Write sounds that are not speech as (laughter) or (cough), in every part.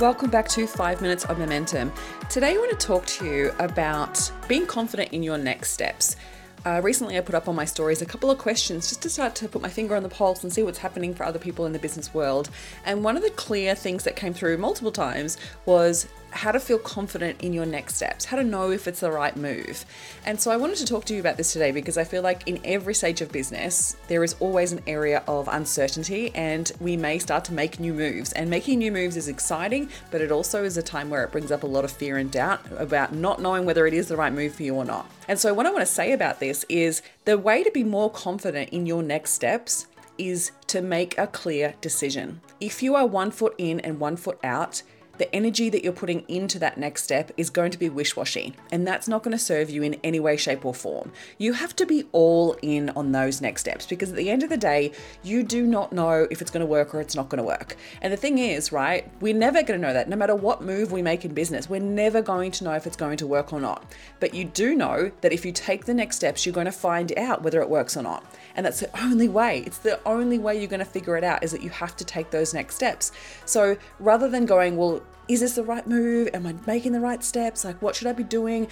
Welcome back to 5 Minutes of Momentum. Today I want to talk to you about being confident in your next steps. Uh, recently, I put up on my stories a couple of questions just to start to put my finger on the pulse and see what's happening for other people in the business world. And one of the clear things that came through multiple times was how to feel confident in your next steps, how to know if it's the right move. And so I wanted to talk to you about this today because I feel like in every stage of business, there is always an area of uncertainty and we may start to make new moves. And making new moves is exciting, but it also is a time where it brings up a lot of fear and doubt about not knowing whether it is the right move for you or not. And so what I want to say about this is the way to be more confident in your next steps is to make a clear decision. If you are one foot in and one foot out, the energy that you're putting into that next step is going to be wish washy, and that's not going to serve you in any way, shape, or form. You have to be all in on those next steps because at the end of the day, you do not know if it's going to work or it's not going to work. And the thing is, right, we're never going to know that. No matter what move we make in business, we're never going to know if it's going to work or not. But you do know that if you take the next steps, you're going to find out whether it works or not. And that's the only way. It's the only way you're going to figure it out is that you have to take those next steps. So rather than going, well, is this the right move? Am I making the right steps? Like, what should I be doing?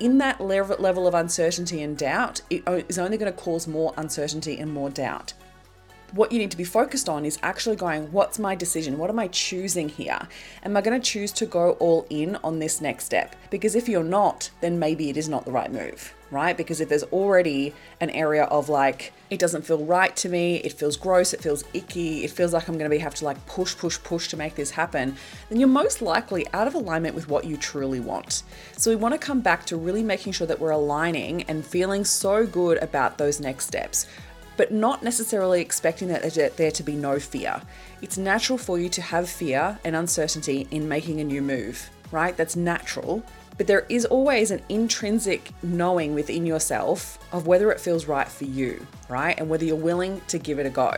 In that level of uncertainty and doubt, it is only going to cause more uncertainty and more doubt what you need to be focused on is actually going, what's my decision? What am I choosing here? Am I going to choose to go all in on this next step? Because if you're not, then maybe it is not the right move right? Because if there's already an area of like, it doesn't feel right to me, it feels gross, it feels icky, it feels like I'm gonna be have to like push, push, push to make this happen, then you're most likely out of alignment with what you truly want. So we wanna come back to really making sure that we're aligning and feeling so good about those next steps. But not necessarily expecting that there to be no fear. It's natural for you to have fear and uncertainty in making a new move, right? That's natural but there is always an intrinsic knowing within yourself of whether it feels right for you, right? And whether you're willing to give it a go.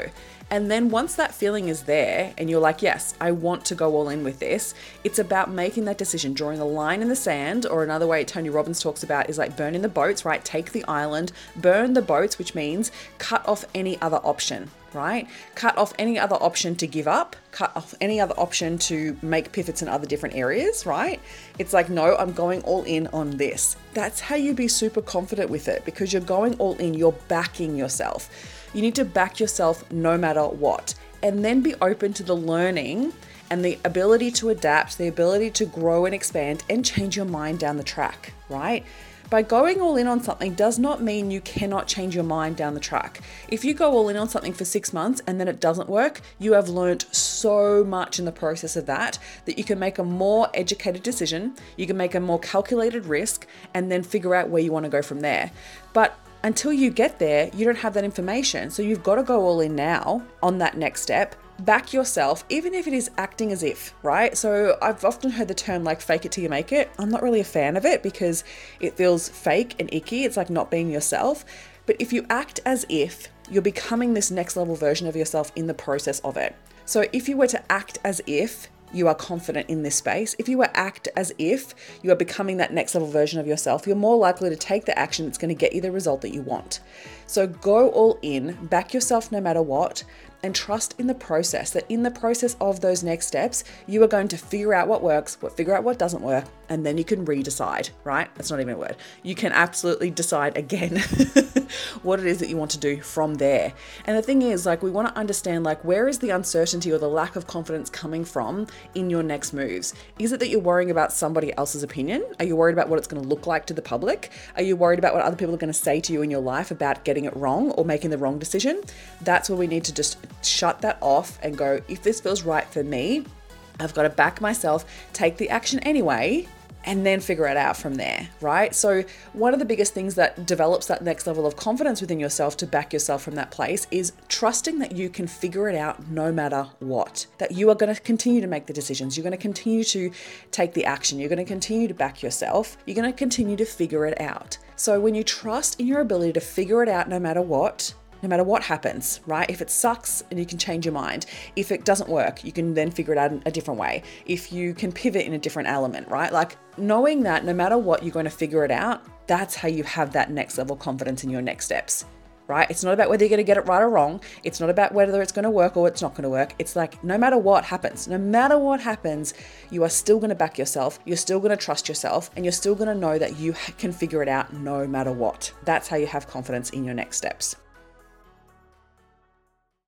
And then once that feeling is there and you're like, yes, I want to go all in with this, it's about making that decision, drawing a line in the sand, or another way Tony Robbins talks about is like burning the boats, right? Take the island, burn the boats, which means cut off any other option, right? Cut off any other option to give up, cut off any other option to make pivots in other different areas, right? It's like, no, I'm going all in on this. That's how you be super confident with it because you're going all in, you're backing yourself. You need to back yourself no matter what, and then be open to the learning and the ability to adapt, the ability to grow and expand and change your mind down the track, right? By going all in on something does not mean you cannot change your mind down the track. If you go all in on something for six months and then it doesn't work, you have learned so much in the process of that that you can make a more educated decision, you can make a more calculated risk, and then figure out where you want to go from there. But until you get there, you don't have that information. So you've got to go all in now on that next step back yourself, even if it is acting as if, right? So I've often heard the term like fake it till you make it. I'm not really a fan of it because it feels fake and icky. It's like not being yourself. But if you act as if, you're becoming this next level version of yourself in the process of it. So if you were to act as if you are confident in this space, if you act as if you are becoming that next level version of yourself, you're more likely to take the action that's going to get you the result that you want. So go all in, back yourself no matter what, and trust in the process that in the process of those next steps, you are going to figure out what works, what figure out what doesn't work, and then you can redecide, right? That's not even a word. You can absolutely decide again (laughs) what it is that you want to do from there. And the thing is, like, we want to understand, like, where is the uncertainty or the lack of confidence coming from in your next moves? Is it that you're worrying about somebody else's opinion? Are you worried about what it's going to look like to the public? Are you worried about what other people are going to say to you in your life about getting it wrong or making the wrong decision? That's where we need to just shut that off and go, if this feels right for me, I've got to back myself, take the action anyway, and then figure it out from there, right? So, one of the biggest things that develops that next level of confidence within yourself to back yourself from that place is trusting that you can figure it out no matter what. That you are going to continue to make the decisions, you're going to continue to take the action, you're going to continue to back yourself, you're going to continue to figure it out. So when you trust in your ability to figure it out no matter what, no matter what happens, right? If it sucks and you can change your mind, if it doesn't work, you can then figure it out a different way. If you can pivot in a different element, right? Like knowing that no matter what, you're going to figure it out, that's how you have that next level confidence in your next steps. Right? It's not about whether you're going to get it right or wrong. It's not about whether it's going to work or it's not going to work. It's like no matter what happens, no matter what happens, you are still going to back yourself. You're still going to trust yourself and you're still going to know that you can figure it out no matter what. That's how you have confidence in your next steps.